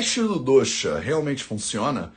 teste do dosha realmente funciona?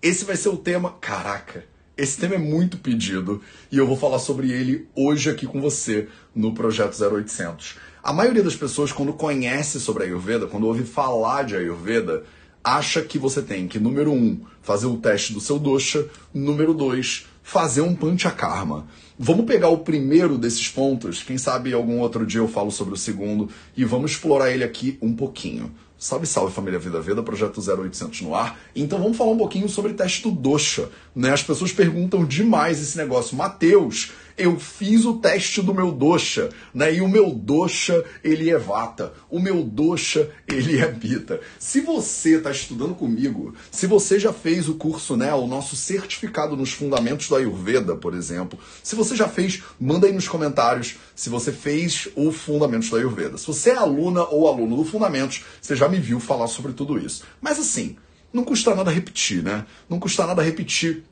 Esse vai ser o tema. Caraca, esse tema é muito pedido e eu vou falar sobre ele hoje aqui com você no Projeto 0800. A maioria das pessoas, quando conhece sobre a Ayurveda, quando ouve falar de Ayurveda, acha que você tem que, número um, fazer o teste do seu dosha, número dois, fazer um panchakarma. Vamos pegar o primeiro desses pontos, quem sabe algum outro dia eu falo sobre o segundo, e vamos explorar ele aqui um pouquinho. Salve, salve família Vida Veda, projeto 0800 no ar. Então vamos falar um pouquinho sobre teste do dosha. Né? As pessoas perguntam demais esse negócio. Mateus, eu fiz o teste do meu dosha, né? E o meu dosha, ele é vata. O meu dosha, ele é pita. Se você está estudando comigo, se você já fez o curso, né, o nosso certificado nos fundamentos do Ayurveda, por exemplo, se você já fez, manda aí nos comentários se você fez o fundamentos do Ayurveda. Se você é aluna ou aluno do fundamentos, você já me viu falar sobre tudo isso. Mas assim, não custa nada repetir, né? Não custa nada repetir,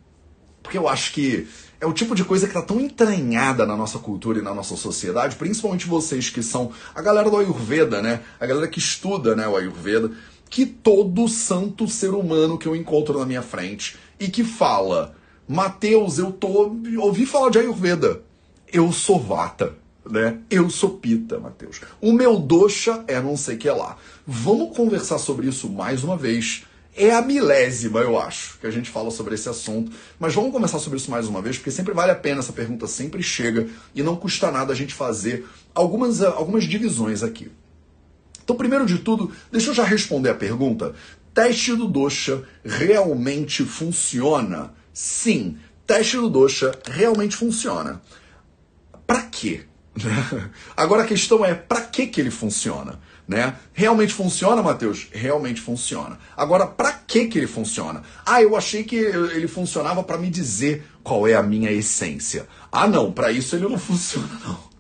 porque eu acho que é o tipo de coisa que está tão entranhada na nossa cultura e na nossa sociedade, principalmente vocês que são a galera do Ayurveda, né? A galera que estuda né, o Ayurveda, que todo santo ser humano que eu encontro na minha frente e que fala, Mateus, eu tô. ouvi falar de Ayurveda. Eu sou vata. Né? Eu sou pita, Mateus. O meu dosha é não sei que lá. Vamos conversar sobre isso mais uma vez é a milésima, eu acho, que a gente fala sobre esse assunto. Mas vamos começar sobre isso mais uma vez, porque sempre vale a pena, essa pergunta sempre chega e não custa nada a gente fazer algumas, algumas divisões aqui. Então, primeiro de tudo, deixa eu já responder a pergunta. Teste do Dosha realmente funciona? Sim, teste do Dosha realmente funciona. Para quê? Agora a questão é para que que ele funciona? Né? Realmente funciona, Matheus? Realmente funciona. Agora, para que que ele funciona? Ah, eu achei que ele funcionava para me dizer qual é a minha essência. Ah, não, para isso ele não funciona não.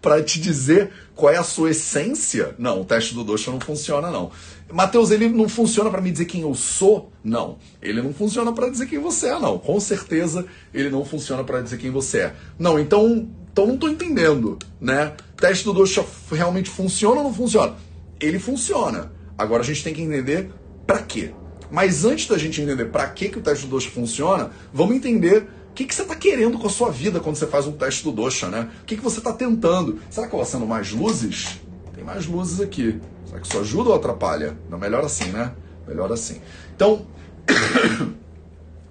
Para te dizer qual é a sua essência? Não, o teste do Dosha não funciona não. Mateus, ele não funciona para me dizer quem eu sou? Não. Ele não funciona para dizer quem você é, não. Com certeza ele não funciona para dizer quem você é. Não, então então não estou entendendo, né? Teste do Dosha realmente funciona ou não funciona? Ele funciona. Agora a gente tem que entender para quê. Mas antes da gente entender para que, que o teste do Dosha funciona, vamos entender o que, que você está querendo com a sua vida quando você faz um teste do Dosha, né? O que, que você está tentando? Será que eu acendo mais luzes? Tem mais luzes aqui. Será que isso ajuda ou atrapalha? Não, melhor assim, né? Melhor assim. Então,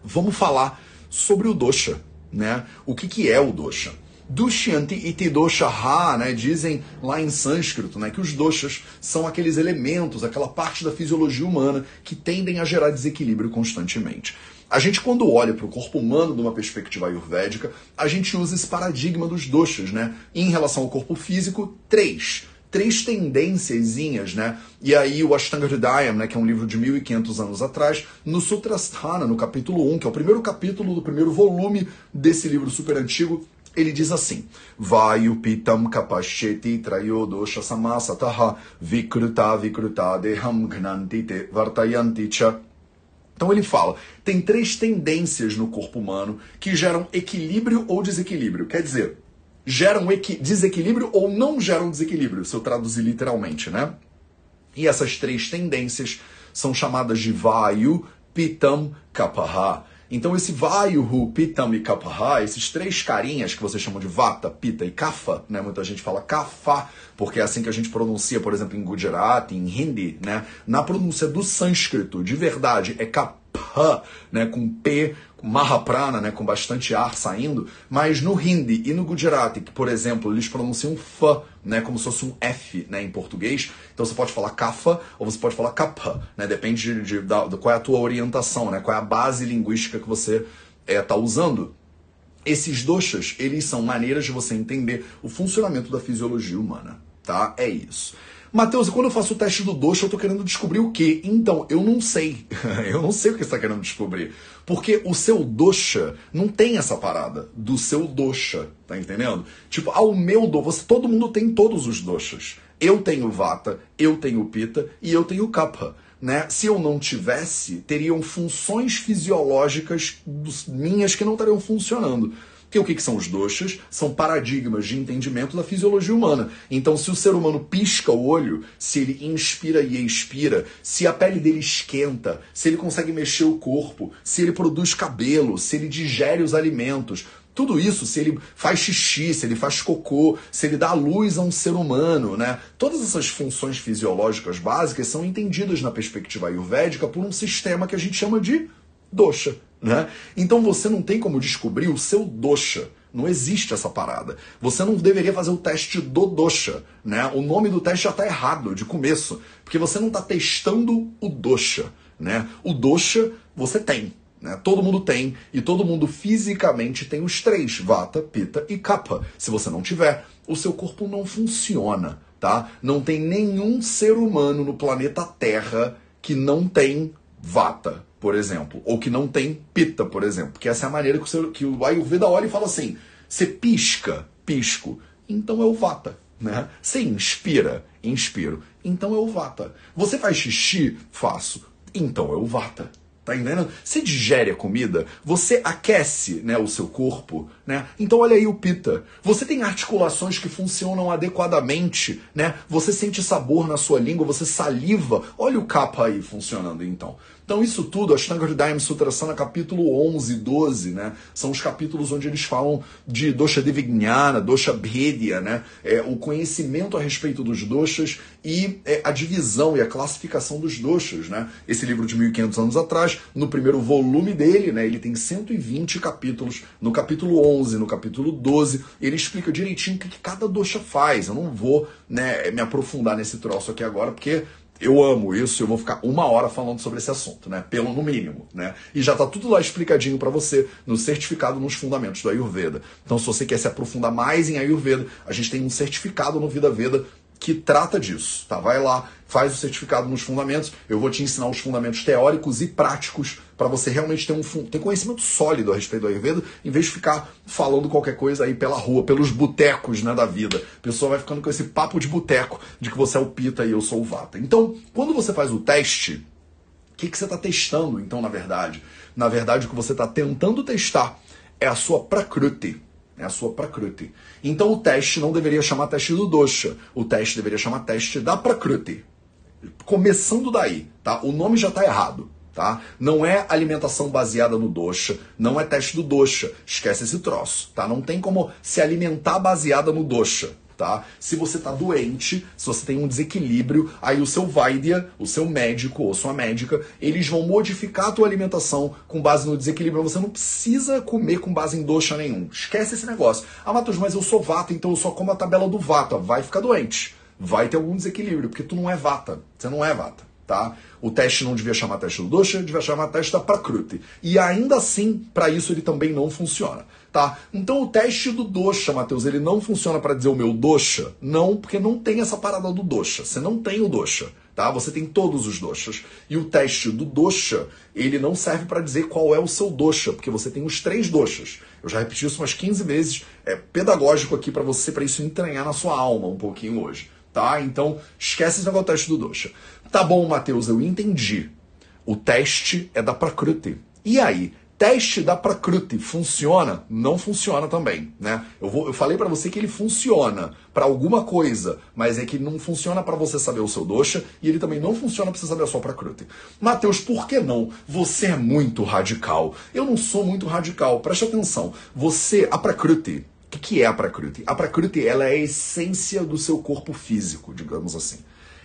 vamos falar sobre o Dosha, né? O que, que é o Dosha? Dushyanti iti doshaha, né? Dizem lá em sânscrito, né? Que os doshas são aqueles elementos, aquela parte da fisiologia humana que tendem a gerar desequilíbrio constantemente. A gente, quando olha para o corpo humano de uma perspectiva ayurvédica, a gente usa esse paradigma dos doshas, né? Em relação ao corpo físico, três três tendênciazinhas, né? E aí o Ashtanga Hridayam, né, que é um livro de 1500 anos atrás, no Sutrasthana, no capítulo 1, que é o primeiro capítulo do primeiro volume desse livro super antigo, ele diz assim: Vayu pitam kapasheti trayodosha samasataha vikruta vikruta deham gnanti te vartayanti cha. Então ele fala: tem três tendências no corpo humano que geram equilíbrio ou desequilíbrio. Quer dizer, geram desequilíbrio ou não geram desequilíbrio, se eu traduzir literalmente, né? E essas três tendências são chamadas de Vayu, Pitam, Kapaha. Então esse Vayuhu, Pitam e Kapaha, esses três carinhas que vocês chamam de Vata, Pita e Kapha, né? Muita gente fala Kapha, porque é assim que a gente pronuncia, por exemplo, em Gujarati, em Hindi, né? Na pronúncia do sânscrito, de verdade, é Kapha, né? Com P, Mahaprana, né, com bastante ar saindo, mas no Hindi e no Gujarati, que por exemplo, eles pronunciam F, né, como se fosse um F, né, em português. Então você pode falar kafa ou você pode falar kapha, né, depende de, de, de, qual é a tua orientação, né, qual é a base linguística que você está é, usando. Esses doshas, eles são maneiras de você entender o funcionamento da fisiologia humana, tá? É isso. Mateus, quando eu faço o teste do dosha, eu tô querendo descobrir o quê? Então, eu não sei. eu não sei o que você está querendo descobrir. Porque o seu dosha não tem essa parada do seu dosha, tá entendendo? Tipo, ao meu do, você todo mundo tem todos os doshas. Eu tenho vata, eu tenho pita e eu tenho kapha. Né? Se eu não tivesse, teriam funções fisiológicas minhas que não estariam funcionando. Que o que, que são os doshas? São paradigmas de entendimento da fisiologia humana. Então, se o ser humano pisca o olho, se ele inspira e expira, se a pele dele esquenta, se ele consegue mexer o corpo, se ele produz cabelo, se ele digere os alimentos, tudo isso, se ele faz xixi, se ele faz cocô, se ele dá luz a um ser humano, né? Todas essas funções fisiológicas básicas são entendidas na perspectiva ayurvédica por um sistema que a gente chama de dosha, né? Então você não tem como descobrir o seu dosha. Não existe essa parada. Você não deveria fazer o teste do dosha, né? O nome do teste já está errado de começo, porque você não está testando o dosha, né? O dosha você tem, né? Todo mundo tem e todo mundo fisicamente tem os três: vata, pita e kapha. Se você não tiver, o seu corpo não funciona, tá? Não tem nenhum ser humano no planeta Terra que não tem vata, por exemplo, ou que não tem pita, por exemplo, porque essa é a maneira que o, seu, que o Ayurveda olha e fala assim: você pisca, pisco, então é o vata. Né? Você inspira, inspiro, então é o vata. Você faz xixi, faço, então é o vata. Tá entendendo? Você digere a comida, você aquece né, o seu corpo, né? Então olha aí o pita. Você tem articulações que funcionam adequadamente, né? Você sente sabor na sua língua, você saliva. Olha o capa aí funcionando então. Então isso tudo, Ashtanga Hridayam Sutrasana, capítulo 11 e 12, né? São os capítulos onde eles falam de dosha devignana, dosha bhedia, né? É, o conhecimento a respeito dos doshas e é, a divisão e a classificação dos doshas, né? Esse livro de 1500 anos atrás, no primeiro volume dele, né? Ele tem 120 capítulos. No capítulo 11, no capítulo 12, ele explica direitinho o que, que cada dosha faz. Eu não vou né, me aprofundar nesse troço aqui agora, porque eu amo isso, eu vou ficar uma hora falando sobre esse assunto, né? Pelo no mínimo, né? E já tá tudo lá explicadinho para você no certificado nos fundamentos do Ayurveda. Então, se você quer se aprofundar mais em Ayurveda, a gente tem um certificado no Vida Veda que trata disso, tá? Vai lá, faz o certificado nos fundamentos. Eu vou te ensinar os fundamentos teóricos e práticos para você realmente ter um ter conhecimento sólido a respeito do Ayurveda, em vez de ficar falando qualquer coisa aí pela rua, pelos botecos, né, da vida. A pessoa vai ficando com esse papo de boteco de que você é o Pita e eu sou o Vata. Então, quando você faz o teste, o que, que você está testando, então, na verdade? Na verdade, o que você está tentando testar é a sua Prakruti, é a sua Prakruti. Então o teste não deveria chamar teste do dosha, o teste deveria chamar teste da Prakruti. Começando daí, tá? O nome já está errado, tá? Não é alimentação baseada no dosha, não é teste do dosha. Esquece esse troço, tá? Não tem como se alimentar baseada no dosha tá? Se você tá doente, se você tem um desequilíbrio, aí o seu Vaidya, o seu médico ou sua médica, eles vão modificar a tua alimentação com base no desequilíbrio. Você não precisa comer com base em doxa nenhum. Esquece esse negócio. Ah, Matheus, mas eu sou vata, então eu só como a tabela do vata. Vai ficar doente. Vai ter algum desequilíbrio, porque tu não é vata. Você não é vata, tá? O teste não devia chamar teste do dosha, devia chamar teste da prakruti. E ainda assim, para isso ele também não funciona tá? Então o teste do dosha, Matheus, ele não funciona para dizer o meu dosha? Não, porque não tem essa parada do dosha. Você não tem o dosha, tá? Você tem todos os doshas. E o teste do dosha, ele não serve para dizer qual é o seu dosha, porque você tem os três doshas. Eu já repeti isso umas 15 vezes, é pedagógico aqui para você, para isso entranhar na sua alma um pouquinho hoje, tá? Então, esquece esse negócio do teste do dosha. Tá bom, Matheus, eu entendi. O teste é da Prakruti. E aí, teste da Prakruti funciona? Não funciona também, né? Eu, vou, eu falei para você que ele funciona para alguma coisa, mas é que não funciona para você saber o seu dosha e ele também não funciona para você saber a sua Prakruti. Mateus, por que não? Você é muito radical. Eu não sou muito radical. Preste atenção. Você, a Prakruti, o que, que é a Prakruti? A Prakruti, ela é a essência do seu corpo físico, digamos assim.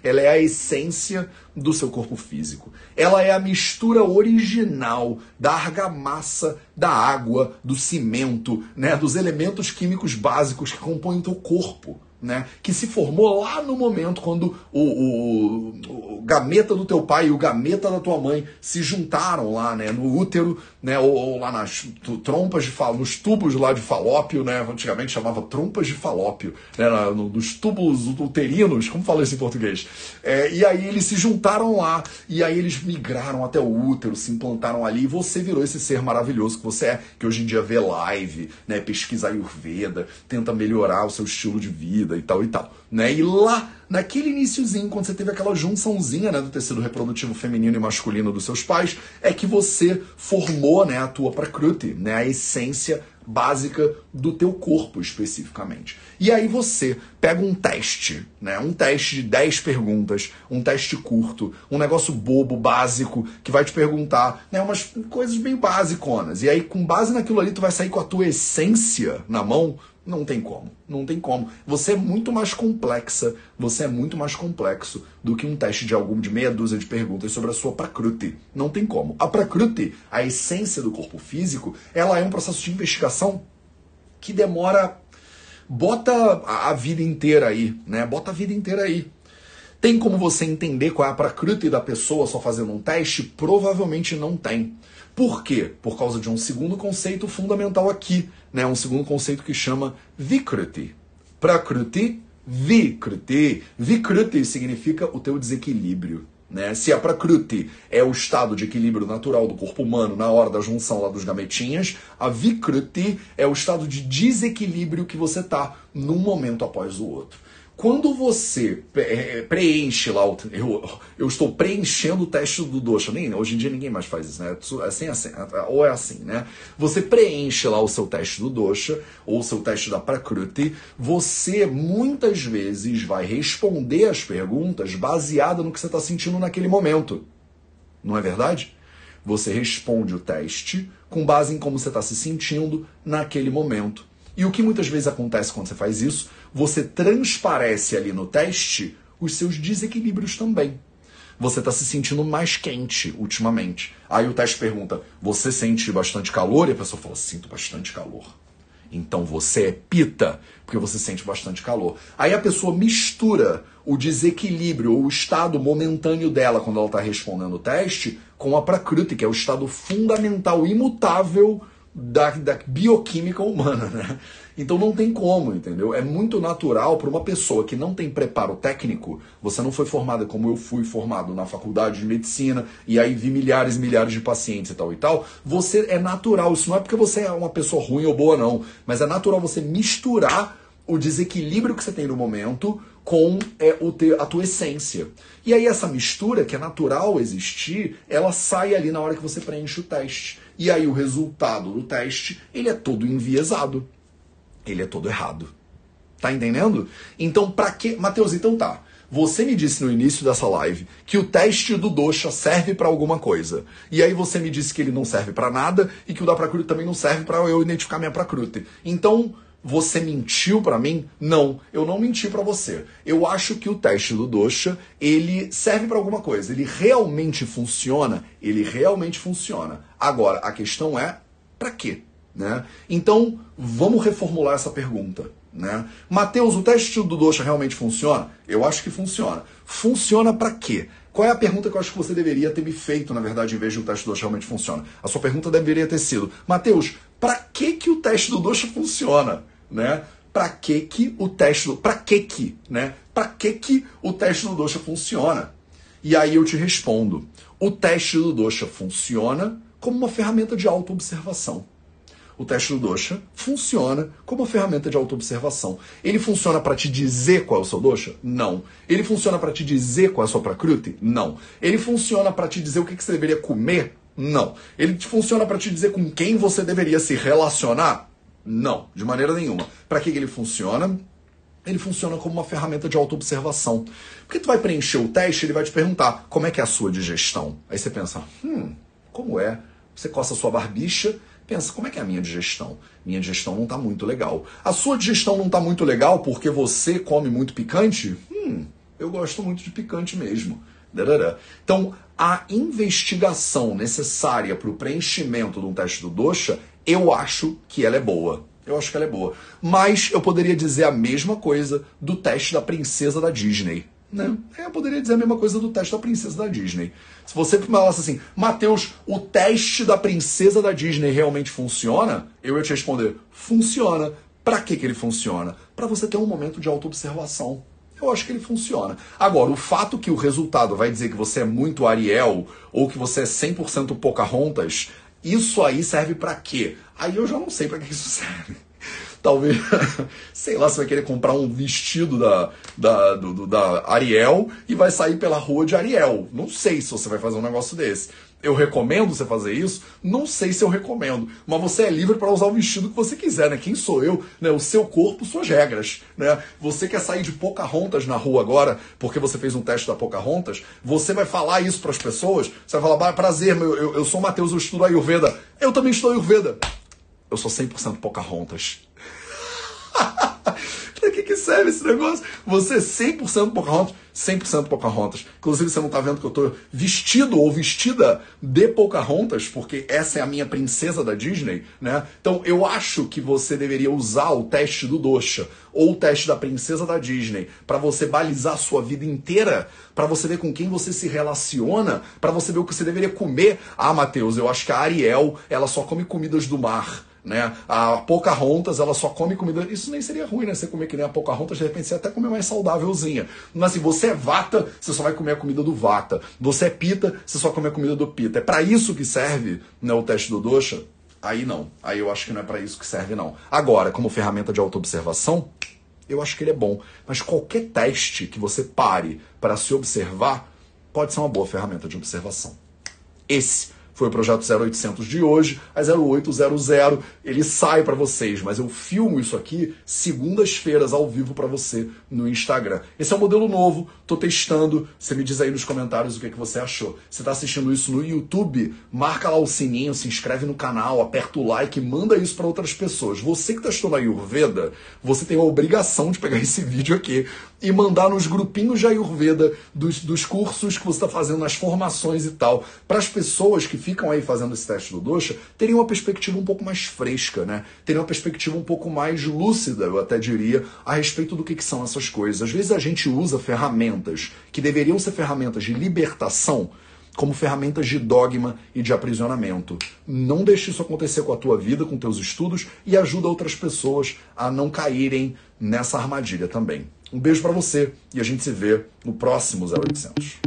Ela é a essência do seu corpo físico. Ela é a mistura original da argamassa, da água, do cimento, né, dos elementos químicos básicos que compõem o teu corpo né, que se formou lá no momento quando o, o, o, gameta do teu pai e o gameta da tua mãe se juntaram lá, né, no útero, né, ou, ou lá nas trompas de fal, nos tubos lá de falópio, né, antigamente chamava trompas de falópio, né, no, nos tubos uterinos, como fala isso em português? É, e aí eles se juntaram lá e aí eles migraram até o útero, se implantaram ali e você virou esse ser maravilhoso que você é, que hoje em dia vê live, né, pesquisa Ayurveda, tenta melhorar o seu estilo de vida vida e tal e tal. Né? E lá, naquele iníciozinho, quando você teve aquela junçãozinha né, do tecido reprodutivo feminino e masculino dos seus pais, é que você formou né, a tua prakruti, né, a essência básica do teu corpo especificamente. E aí você pega um teste, né? Um teste de 10 perguntas, um teste curto, um negócio bobo, básico, que vai te perguntar, né, umas coisas bem basiconas. E aí com base naquilo ali tu vai sair com a tua essência na mão, não tem como, não tem como. Você é muito mais complexa, você é muito mais complexo do que um teste de algum de meia dúzia de perguntas sobre a sua prakruti. Não tem como. A prakruti, a essência do corpo físico, ela é um processo de investigação que demora bota a vida inteira aí, né? Bota a vida inteira aí. Tem como você entender qual é a prakruti da pessoa só fazendo um teste? Provavelmente não tem. Por quê? Por causa de um segundo conceito fundamental aqui, né? Um segundo conceito que chama Vikruti. Prakruti, Vikruti. Vikruti significa o teu desequilíbrio. Né? Se a Prakruti é o estado de equilíbrio natural do corpo humano na hora da junção lá dos gametinhas, a Vikruti é o estado de desequilíbrio que você tá num momento após o outro. Quando você é, preenche lá, o, eu, eu estou preenchendo o teste do Dosha, nem, hoje em dia ninguém mais faz isso, né? É assim, assim, ou é assim, né? Você preenche lá o seu teste do Dosha, ou o seu teste da Prakruti, você muitas vezes vai responder as perguntas baseada no que você está sentindo naquele momento. Não é verdade? Você responde o teste com base em como você está se sentindo naquele momento. E o que muitas vezes acontece quando você faz isso, você transparece ali no teste os seus desequilíbrios também. Você está se sentindo mais quente ultimamente. Aí o teste pergunta: Você sente bastante calor? E a pessoa fala: Sinto bastante calor. Então você é pita, porque você sente bastante calor. Aí a pessoa mistura o desequilíbrio ou o estado momentâneo dela quando ela está respondendo o teste com a prakruti, que é o estado fundamental, imutável da, da bioquímica humana, né? Então não tem como, entendeu? É muito natural para uma pessoa que não tem preparo técnico, você não foi formada como eu fui formado na faculdade de medicina e aí vi milhares e milhares de pacientes e tal e tal. Você é natural, isso não é porque você é uma pessoa ruim ou boa não, mas é natural você misturar o desequilíbrio que você tem no momento com é, o te, a tua essência. E aí essa mistura, que é natural existir, ela sai ali na hora que você preenche o teste. E aí o resultado do teste, ele é todo enviesado. Ele é todo errado. Tá entendendo? Então, pra que... Matheus, então tá. Você me disse no início dessa live que o teste do Dosha serve para alguma coisa. E aí você me disse que ele não serve para nada e que o da Prakriti também não serve para eu identificar minha Prakriti. Então, você mentiu para mim? Não, eu não menti para você. Eu acho que o teste do Dosha, ele serve para alguma coisa. Ele realmente funciona? Ele realmente funciona. Agora, a questão é para quê? Né? Então, vamos reformular essa pergunta. Né? Mateus, o teste do Dosha realmente funciona? Eu acho que funciona. Funciona para quê? Qual é a pergunta que eu acho que você deveria ter me feito, na verdade, em vez de o teste do Dosha realmente funciona? A sua pergunta deveria ter sido: Mateus, para que, que o teste do Dosha funciona? né? Para que que o teste do para que que, né? Para que que o teste do Dosha funciona? E aí eu te respondo: o teste do Dosha funciona como uma ferramenta de autoobservação. O teste do Dosha funciona como uma ferramenta de autoobservação. Ele funciona para te dizer qual é o seu Dosha? Não. Ele funciona para te dizer qual é a sua Prakriti? Não. Ele funciona para te dizer o que você deveria comer? Não. Ele funciona para te dizer com quem você deveria se relacionar? Não, de maneira nenhuma. Para que, que ele funciona? Ele funciona como uma ferramenta de autoobservação. Porque tu vai preencher o teste, ele vai te perguntar como é que é a sua digestão. Aí você pensa, hum, como é? Você coça a sua barbicha, pensa, como é que é a minha digestão? Minha digestão não está muito legal. A sua digestão não está muito legal porque você come muito picante? Hum, eu gosto muito de picante mesmo. Então, a investigação necessária para o preenchimento de um teste do Dosha eu acho que ela é boa. Eu acho que ela é boa. Mas eu poderia dizer a mesma coisa do teste da princesa da Disney. Né? Eu poderia dizer a mesma coisa do teste da princesa da Disney. Se você falasse assim, Mateus, o teste da princesa da Disney realmente funciona? Eu ia te responder, funciona. Para que, que ele funciona? Para você ter um momento de autoobservação. Eu acho que ele funciona. Agora, o fato que o resultado vai dizer que você é muito Ariel ou que você é 100% Pocahontas, isso aí serve para quê? Aí eu já não sei para que isso serve. Talvez, sei lá, você vai querer comprar um vestido da, da, do, da Ariel e vai sair pela rua de Ariel. Não sei se você vai fazer um negócio desse. eu recomendo você fazer isso? Não sei se eu recomendo, mas você é livre para usar o vestido que você quiser, né? Quem sou eu? Né? O seu corpo, suas regras, né? Você quer sair de Pocahontas na rua agora, porque você fez um teste da Pocahontas, você vai falar isso para as pessoas, você vai falar, prazer, eu, eu, eu sou o Matheus, eu estudo Ayurveda. Eu também estudo Ayurveda. Eu sou 100% Pocahontas. pra que, que serve esse negócio? Você é 100% Pocahontas, 100% Pocahontas. Inclusive, você não tá vendo que eu tô vestido ou vestida de Pocahontas, porque essa é a minha princesa da Disney, né? Então, eu acho que você deveria usar o teste do Dosha ou o teste da princesa da Disney para você balizar a sua vida inteira, para você ver com quem você se relaciona, para você ver o que você deveria comer. Ah, Matheus, eu acho que a Ariel, ela só come comidas do mar né? A Pocahontas, ela só come comida. Isso nem seria ruim, né? Você comer que nem a Pocahontas, de repente você até comer mais saudávelzinha. Mas assim, você é vata, você só vai comer a comida do vata. Você é pita, você só come a comida do pita. É para isso que serve né, o teste do dosha? Aí não. Aí eu acho que não é para isso que serve, não. Agora, como ferramenta de autoobservação, eu acho que ele é bom. Mas qualquer teste que você pare para se observar pode ser uma boa ferramenta de observação. Esse foi o projeto 0800 de hoje, a 0800 ele sai para vocês, mas eu filmo isso aqui segundas-feiras ao vivo para você no Instagram. Esse é um modelo novo, tô testando, você me diz aí nos comentários o que, é que você achou. Você está assistindo isso no YouTube, marca lá o sininho, se inscreve no canal, aperta o like, manda isso para outras pessoas. Você que está estudando Ayurveda, você tem a obrigação de pegar esse vídeo aqui e mandar nos grupinhos de Ayurveda dos, dos cursos que você está fazendo, nas formações e tal, para as pessoas que ficam aí fazendo esse teste do dosha teriam uma perspectiva um pouco mais fresca, né? Teriam uma perspectiva um pouco mais lúcida, eu até diria, a respeito do que, que são essas coisas. Às vezes a gente usa ferramentas que deveriam ser ferramentas de libertação como ferramentas de dogma e de aprisionamento. Não deixe isso acontecer com a tua vida, com teus estudos e ajuda outras pessoas a não caírem nessa armadilha também. Um beijo para você e a gente se vê no próximo 0800.